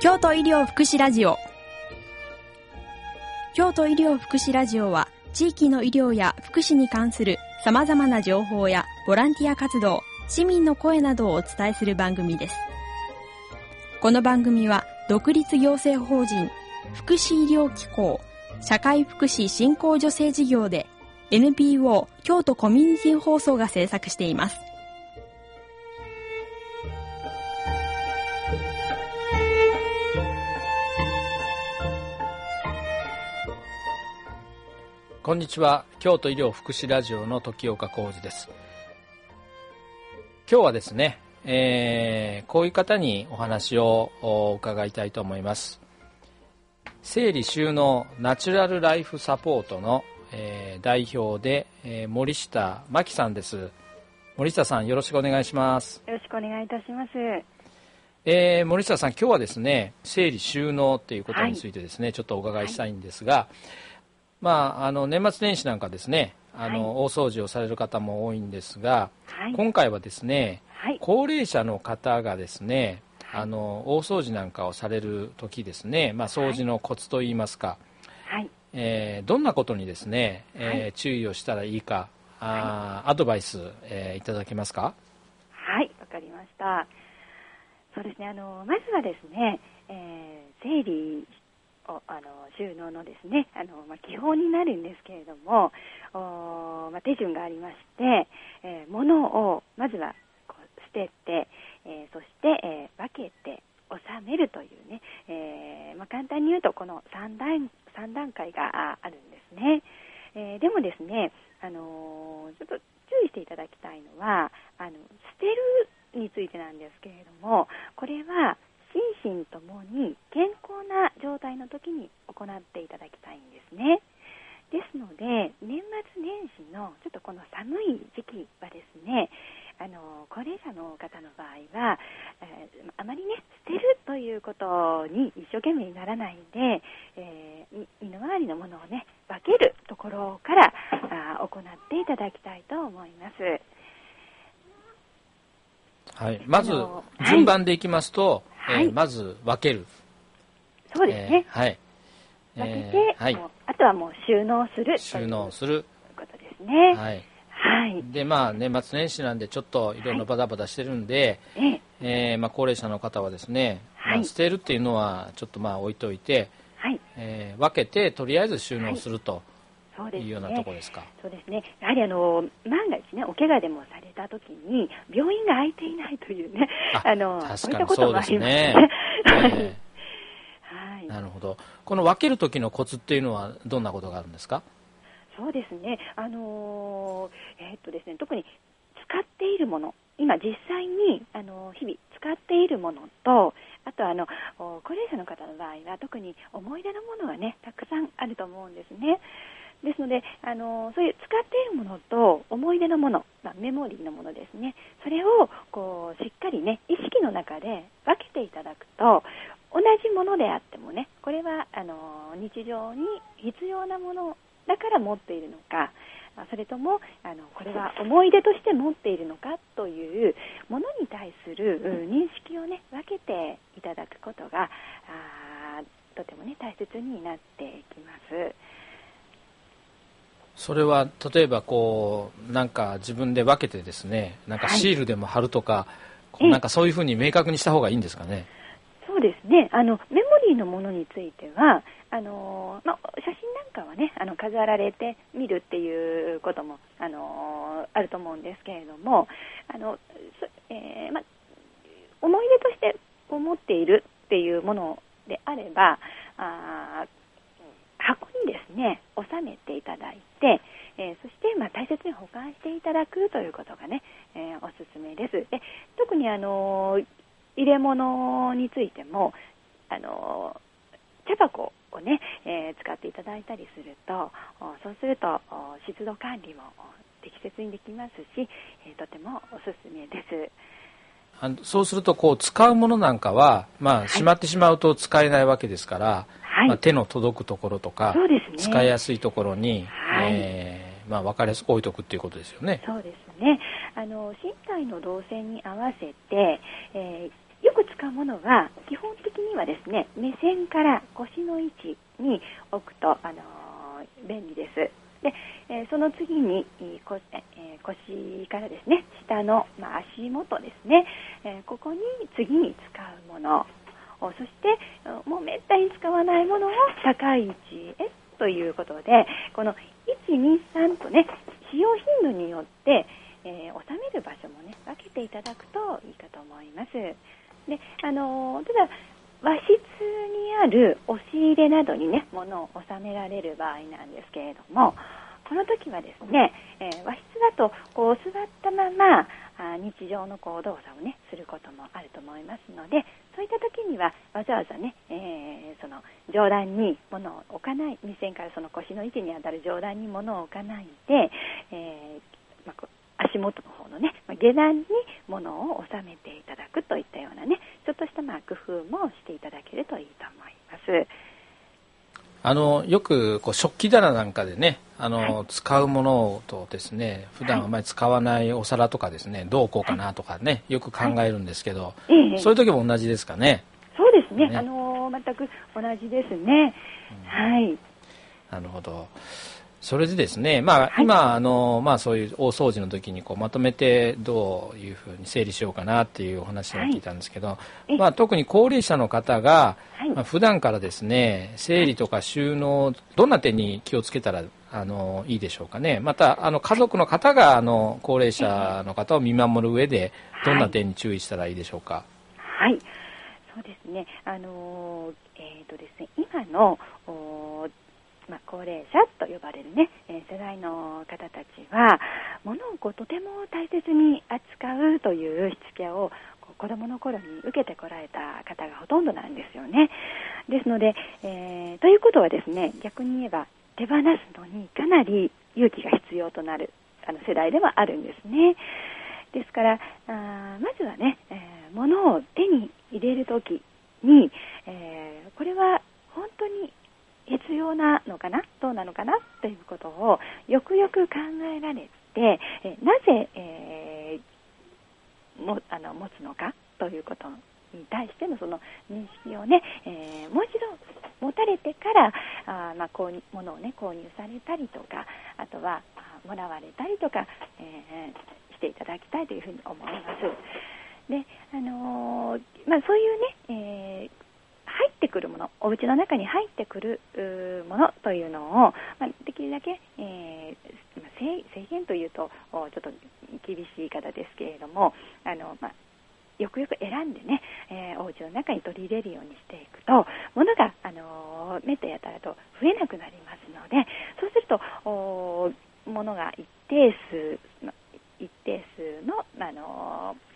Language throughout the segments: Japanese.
京都医療福祉ラジオ。京都医療福祉ラジオは地域の医療や福祉に関する様々な情報やボランティア活動市民の声などをお伝えする番組です。この番組は独立行政法人福祉医療機構社会福祉振興助成事業で NPO 京都コミュニティ放送が制作しています。こんにちは。京都医療福祉ラジオの時岡浩二です。今日はですね、えー、こういう方にお話を伺いたいと思います。整理収納ナチュラルライフサポートの、えー、代表で、えー、森下真紀さんです。森下さんよろしくお願いします。よろしくお願いいたします。えー、森下さん、今日はですね整理収納ということについてですね、はい、ちょっとお伺いしたいんですが、はいまあ、あの年末年始なんかですねあの、はい、大掃除をされる方も多いんですが、はい、今回はですね、はい、高齢者の方がですねあの大掃除なんかをされる時ですね、まあ、掃除のコツといいますか、はい。えー、どんなことにですね、えー、注意をしたらいいかあ、アドバイス、えー、いただけますか？はいわかりました。そうですねあのまずはですね、えー、整理あの収納のですねあの、まあ、基本になるんですけれどもお、まあ、手順がありまして、えー、物をまずはこう捨てて、えー、そして、えー、分けて収めるというね、えまあ、簡単に言うとこの3段 ,3 段階があるんですね、えでもですね、あのちょっと注意していただきたいのはあの捨てるについてなんですけれどもこれは心身ともに健康な状態の時に行っていただきたいんですね。ですので、年末年始のちょっとこの寒い時期はですね、あの高齢者の方の場合は、えー、あまりね、捨てるということに一生懸命にならないで、えー、身の回りのものをね、分けるところからあ行っていただきたいと思います。はい、まず順番でいきますと、はい、えー、まず分ける。そうですね。えー、はい。分けて、はい、あとはもう収納する。収納する。ということですね。はい。はい。で、まあ、年末年始なんで、ちょっといろいろバタバタしてるんで、はい、えー、まあ、高齢者の方はですね、はい、まあ、捨てるっていうのは、ちょっとまあ、置いといて、はい。えー、分けて、とりあえず収納すると。はいそうですね、いうようなとこですか。そうですね。やはりあの万が一ねお怪我でもされた時に病院が空いていないというねあのそういったこともありますね。はい。なるほど。この分ける時のコツっていうのはどんなことがあるんですか？そうですね。あのー、えー、っとですね特に使っているもの今実際にあの日々使っているものとあとあの高齢者の方の場合は特に思い出のものがねたくさんあると思うんですね。ですのであのそういう使っているものと思い出のもの、まあ、メモリーのものですねそれをこうしっかりね意識の中で分けていただくと同じものであってもねこれはあの日常に必要なものだから持っているのかそれともあのこれは思い出として持っているのかというものに対する認識をね分けていただくことがとてもね大切になっていきます。それは例えばこうなんか自分で分けてですねなんかシールでも貼るとか、はい、なんかそういうふうに明確にした方がいいんですかね？そうですね。あのメモリーのものについてはあの、ま写真なんかはねあの飾られて見るっていうこともあのあると思うんですけれどもあの、えー、ま思い出として思っているっていうものであればあね収めていただいて、えー、そして、まあ、大切に保管していただくということがね、えー、おすすめですで特にあの入れ物についてもあの茶箱をね、えー、使っていただいたりするとそうすると湿度管理も適切にできますし、えとてもおすすめです。あのそうするとこう使うものなんかは、まあ、しまってしまうと使えないわけですから、はい、まあ、手の届くところとか、ね、使いやすいところに、はい、えー、まあ、分かりやすく置いとくっていうことですよね。そうですね。あの身体の動線に合わせて、えー、よくく使うものは基本的にはですね目線から腰の位置に置くと、あの便利です。で、えー、その次に、えー、腰からですね下の、まあ、足元ですね、えー、ここに次に使うものそしてもうめったに使わないものを高い位置へということでこの123とね使用頻度によって、え収める場所もね分けていただくといいかと思います。であのただ和室にある押し入れなどにね物を収められる場合なんですけれどもこの時はですね、えー、和室だとこう座ったままあ日常のこう動作をねすることもあると思いますのでそういった時にはわざわざね、えー、その上段に物を置かない目線からその腰の位置にあたる上段に物を置かないで、えーまあ、足元の方のね、下段に物を収めていただくといったようなね、ちょっとしたまあ工夫もしていただけるといいと思います。あのよくこう食器棚なんかでねあの、はい、使うものとですね普段あまり使わないお皿とかですね、はい、どうこうかなとかねよく考えるんですけど、はい、そういう時も同じですかね？そうですね。ねあの全く同じですね。うん、はい。なるほど。それでですね、まあ、今、あの、まあ、そういう大掃除の時にこうまとめてどういうふうに整理しようかなっていうお話を聞いたんですけど、はい、まあ、特に高齢者の方が、はい、まあ、普段からですね、整理とか収納、どんな点に気をつけたらあのいいでしょうかね。また、あの家族の方があの高齢者の方を見守る上で、どんな点に注意したらいいでしょうか？はい、そうですね。あのえっ、ー、とですね、今のまあ、高齢者と呼ばれるね、えー、世代の方たちは、物をこうとても大切に扱うというしつけを子供の頃に受けてこられた方がほとんどなんですよね。ですので、えー、ということはですね、逆に言えば手放すのにかなり勇気が必要となるあの世代ではあるんですね。ですから、あまずはね、えー、物を手に入れるときに、えー、これは本当に必要なのかなどうなのかなということをよくよく考えられて、えなぜ、えー、もあの持つのかということに対してのその認識をね、えー、もう一度持たれてからあ、まあ、こうものをね購入されたりとかあとはもらわれたりとか、えー、していただきたいというふうに思います。であのー、まあ、そういうね、えー入ってくるもの、お家の中に入ってくるものというのを、まあ、できるだけ、えー、制限というとちょっと厳しい言い方ですけれども、あのまあ、よくよく選んでね、えー、お家の中に取り入れるようにしていくと、物が、あのー、目とやたらと増えなくなりますので、そうすると、お物が一定数の、一定数の、あのー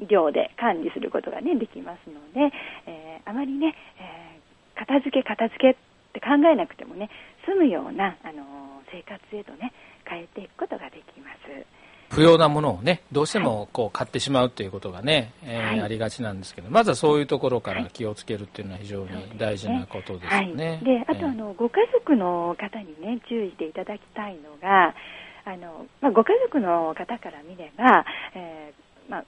量で管理することが、ね、できますので、えー、あまりね、えー、片付け片付けって考えなくてもね済むような、あの、生活へとね変えていくことができます。不要なものをねどうしてもこう買ってしまうということがね、はい、えー、ありがちなんですけどまずはそういうところから気をつけるっていうのは非常に大事なことですね。ねはい、であとあの、ご家族の方にね注意していただきたいのがあの、まあ、ご家族の方から見れば、えーまあ、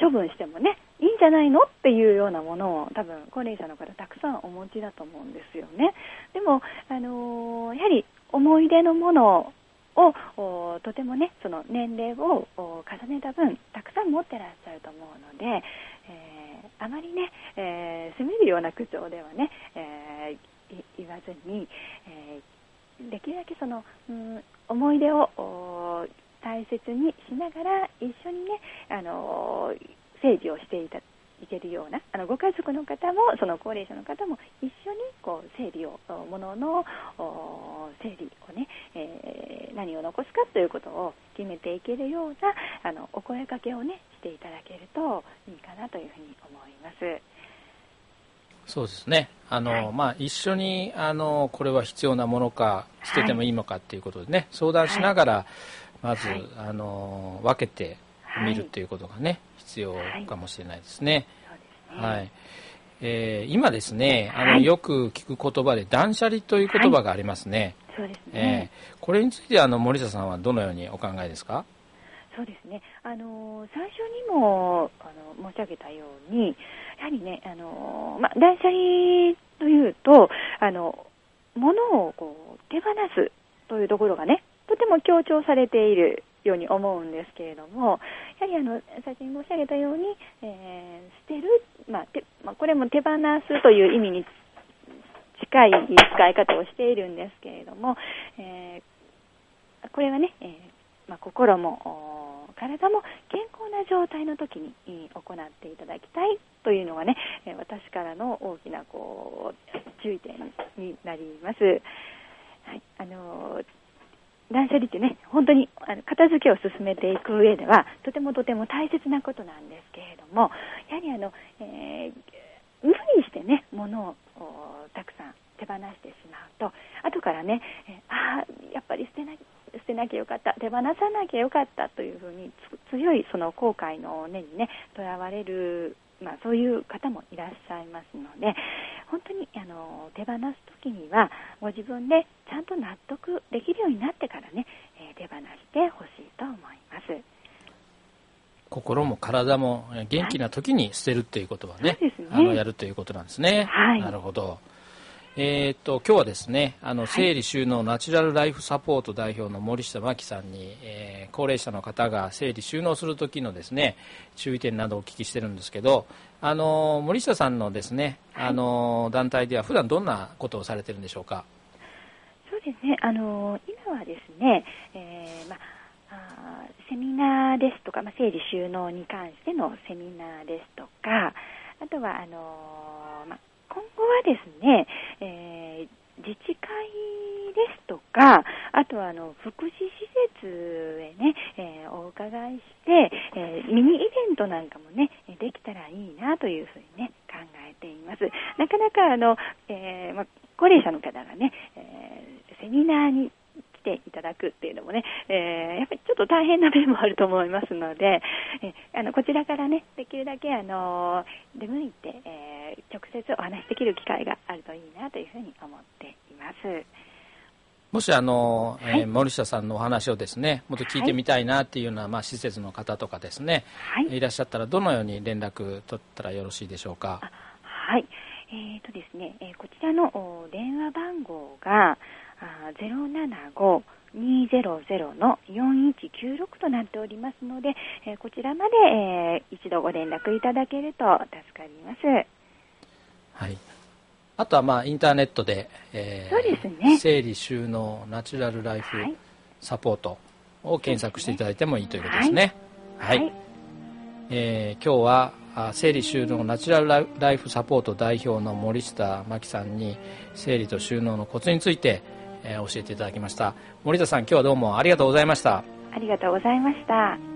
処分してもね、いいんじゃないのっていうようなものを多分高齢者の方たくさんお持ちだと思うんですよね。でも、あのー、やはり思い出のものをとてもね、その年齢を重ねた分、たくさん持ってらっしゃると思うので、えー、あまりね、えー、責めるような口調ではね、えー、言わずに、えできるだけその、うん、思い出を大切にしながら一緒にね、あの整理をしていたいけるようなあのご家族の方もその高齢者の方も一緒にこう整理をものの整理をね、えー、何を残すかということを決めていけるようなあのお声かけをねしていただけるといいかなというふうに思います。そうですね。あの、はい、まあ、一緒にあのこれは必要なものか捨ててもいいのかっていうことでね、はい、相談しながら、まず、はい、あの分けてみるということがね、必要かもしれないですね。はい、えー、今ですね、あの、よく聞く言葉で断捨離という言葉がありますね。そうですね。えー、これについてあの森下さんはどのようにお考えですか？そうですね、あの最初にもあの申し上げたように、やはりね、あのま、断捨離というと、あの物をこう手放すというところがね、とても強調されているように思うんですけれども、やはりあの最初に申し上げたように、えー、捨てる、まあてまあ、これも手放すという意味に近い使い方をしているんですけれども、えー、これはね、えーまあ、心も体も健康な状態の時に行っていただきたいというのがね、私からの大きなこう注意点になります。はい、あの断捨離ってね、本当にあの片付けを進めていく上では、とてもとても大切なことなんですけれども、やはりあの、えー、無理してね、物をたくさん手放してしまうと、後からね、え、ああ、やっぱり捨てな捨てなきゃよかった、手放さなきゃよかったというふうに強いその後悔の根にね、とらわれるまあ、そういう方もいらっしゃいますので、本当にあの手放す時には、ご自分でちゃんと納得できるようになってからね、えー、手放してほしいと思います。心も体も元気な時に捨てるっていうことはね、はい、ねあのやるということなんですね。はい、なるほど。えー、っと今日はですねあの整理収納ナチュラルライフサポート代表の森下真紀さんに、えー、高齢者の方が整理収納する時のですね注意点などをお聞きしてるんですけどあの森下さんのですねあの団体では普段どんなことをされてるんでしょうか？そうですね。あの今はですね、えー、まあセミナーですとか、まあ、整理収納に関してのセミナーですとかあとはあの、まあ今後はですね、えー、自治会ですとか、あとはあの福祉施設へね、えー、お伺いして、えー、ミニイベントなんかもね、できたらいいなというふうにね、考えています。なかなかあの、えーま高齢者の方がね、えセミナーにていただくっていうのもね、えー、やっぱりちょっと大変な面もあると思いますので、えー、あのこちらからね、できるだけあの出向いて、えー、直接お話しできる機会があるといいなというふうに思っています。もしあの、はい、えー、森下さんのお話をですねもっと聞いてみたいなっていうような、はい、まあ、施設の方とかですね、はい、いらっしゃったらどのように連絡取ったらよろしいでしょうか？はい、えーとですねえー、こちらの電話番号が075-200の4196となっておりますので、えー、こちらまで、えー、一度ご連絡いただけると助かります。はい。あとはまあインターネットで、えー、そうですね。整理収納ナチュラルライフサポートを検索していただいてもいいということですね。はい。はい、えー、今日は整理収納ナチュラルライフサポート代表の森下真紀さんに整理と収納のコツについてえー、教えていただきました。森田さん今日はどうもありがとうございました。ありがとうございました。